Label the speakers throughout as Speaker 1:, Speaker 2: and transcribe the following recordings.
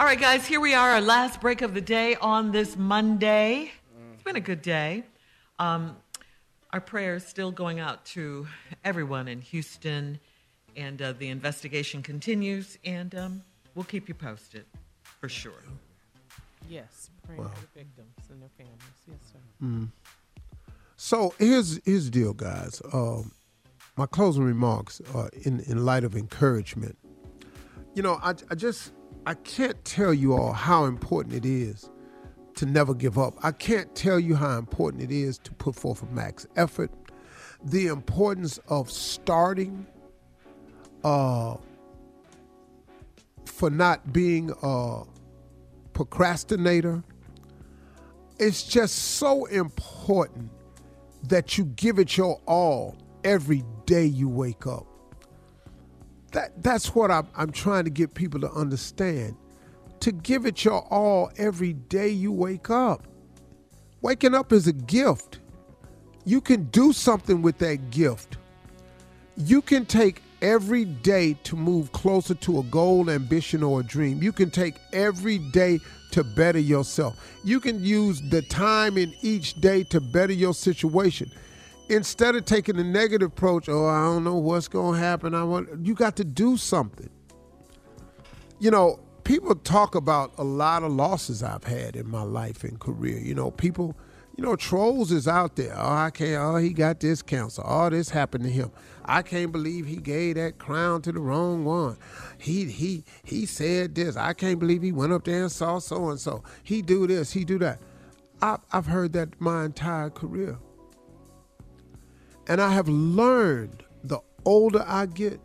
Speaker 1: All right, guys, here we are, our last break of the day on this Monday. It's been a good day. Um, our prayers still going out to everyone in Houston, and uh, the investigation continues, and um, we'll keep you posted for sure.
Speaker 2: Yes, praying
Speaker 3: Wow.
Speaker 2: for the victims and their families. Yes, sir.
Speaker 3: So here's here's the deal, guys. Um, my closing remarks are in in light of encouragement. You know, I, I just I can't tell you all how important it is to never give up. I can't tell you how important it is to put forth a max effort. The importance of starting, uh, for not being a procrastinator. It's just so important that you give it your all every day you wake up. That that's what I'm, I'm trying to get people to understand. To give it your all every day you wake up. Waking up is a gift. You can do something with that gift. You can take every day to move closer to a goal, ambition, or a dream. You can take every day to better yourself. You can use the time in each day to better your situation. Instead of taking the negative approach, oh, I don't know what's going to happen. I want you got to do something. You know, people talk about a lot of losses I've had in my life and career. You know, people, you know, trolls is out there. Oh, I can't. Oh, he got this cancer. Oh, this happened to him. I can't believe he gave that crown to the wrong one. He he he said this. I can't believe he went up there and saw so and so. He do this. He do that. I've heard that my entire career, and I have learned. The older I get,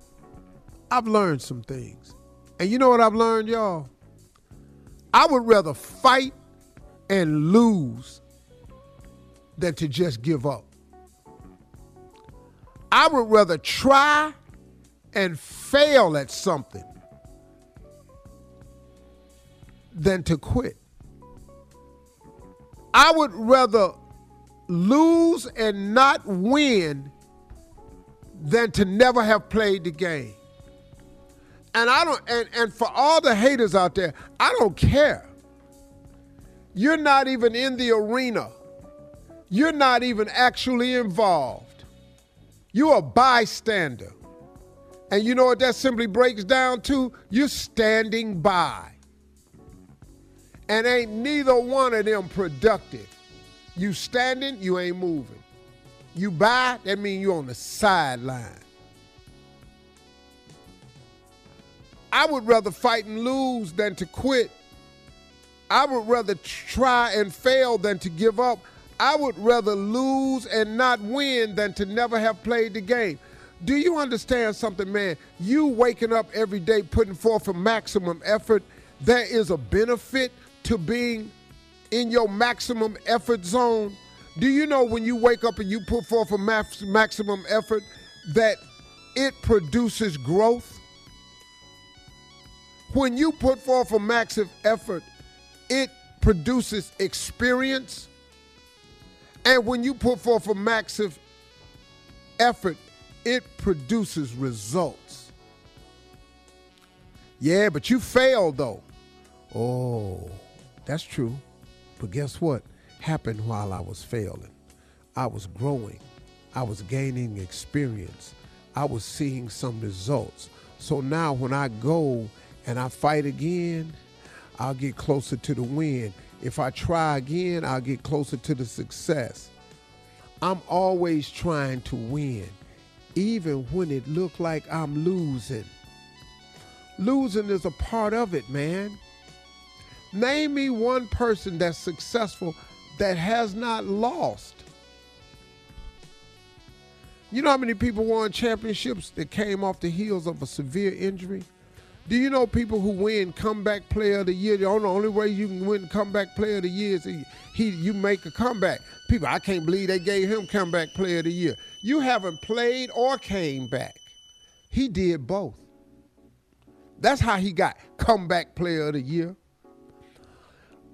Speaker 3: I've learned some things. And you know what I've learned, y'all? I would rather fight and lose than to just give up. I would rather try and fail at something than to quit. I would rather lose and not win than to never have played the game. And I don't and, and for all the haters out there, I don't care. You're not even in the arena. You're not even actually involved. You're a bystander. And you know what that simply breaks down to? You're standing by. And ain't neither one of them productive. You standing, you ain't moving. You buy, that means you on the sideline. I would rather fight and lose than to quit. I would rather try and fail than to give up. I would rather lose and not win than to never have played the game. Do you understand something, man? You waking up every day putting forth a maximum effort, there is a benefit to being in your maximum effort zone. Do you know when you wake up and you put forth a max- maximum effort that it produces growth? When you put forth a massive effort, it produces experience. And when you put forth a massive effort, it produces results. Yeah, but you failed though. Oh, that's true. But guess what? Happened while I was failing. I was growing. I was gaining experience. I was seeing some results. So now when I go and I fight again, I'll get closer to the win. If I try again, I'll get closer to the success. I'm always trying to win, even when it look like I'm losing. Losing is a part of it, man. Name me one person that's successful that has not lost. You know how many people won championships that came off the heels of a severe injury? Do you know people who win comeback player of the year? The only, way you can win comeback player of the year is he, he you make a comeback. People, I can't believe they gave him comeback player of the year. You haven't played or came back. He did both. That's how he got comeback player of the year.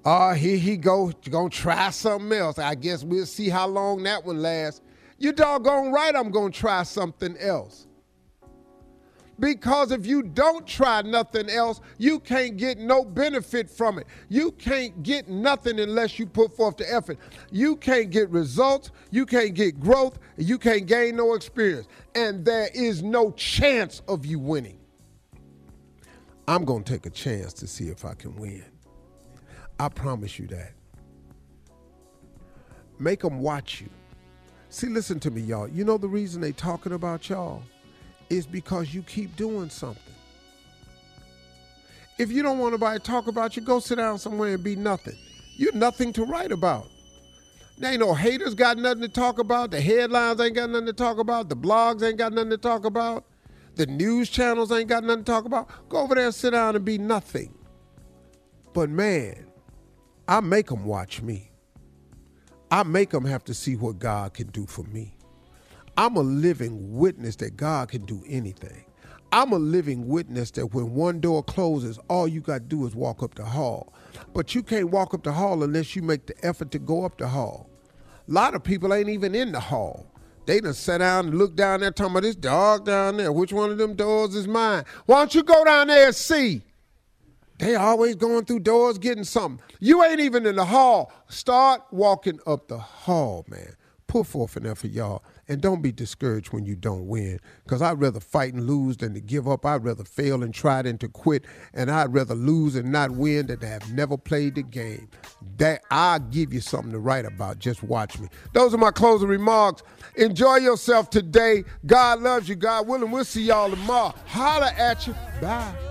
Speaker 3: Oh, here he go, gonna try something else. I guess we'll see how long that one lasts. You doggone right, I'm gonna try something else. Because if you don't try nothing else, you can't get no benefit from it. You can't get nothing unless you put forth the effort. You can't get results, you can't get growth, you can't gain no experience. And there is no chance of you winning. I'm to take a chance to see if I can win. I promise you that. Make them watch you. See, listen to me, y'all. You know the reason they talking about y'all is because you keep doing something. If you don't want nobody to talk about you, go sit down somewhere and be nothing. You're nothing to write about. There ain't no haters got nothing to talk about. The headlines ain't got nothing to talk about. The blogs ain't got nothing to talk about. The news channels ain't got nothing to talk about. Go over there and sit down and be nothing. But man, I make them watch me. I make them have to see what God can do for me. I'm a living witness that God can do anything. I'm a living witness that when one door closes, all you got to do is walk up the hall. But you can't walk up the hall unless you make the effort to go up the hall. A lot of people ain't even in the hall. They done sat down and look down there talking about this dog down there. Which one of them doors is mine? Why don't you go down there and see? They always going through doors getting something. You ain't even in the hall. Start walking up the hall, man. Put forth an effort, y'all. And don't be discouraged when you don't win. Because I'd rather fight and lose than to give up. I'd rather fail and try than to quit. And I'd rather lose and not win than to have never played the game. That I'll give you something to write about. Just watch me. Those are my closing remarks. Enjoy yourself today. God loves you. God willing. We'll see y'all tomorrow. Holla at you. Bye.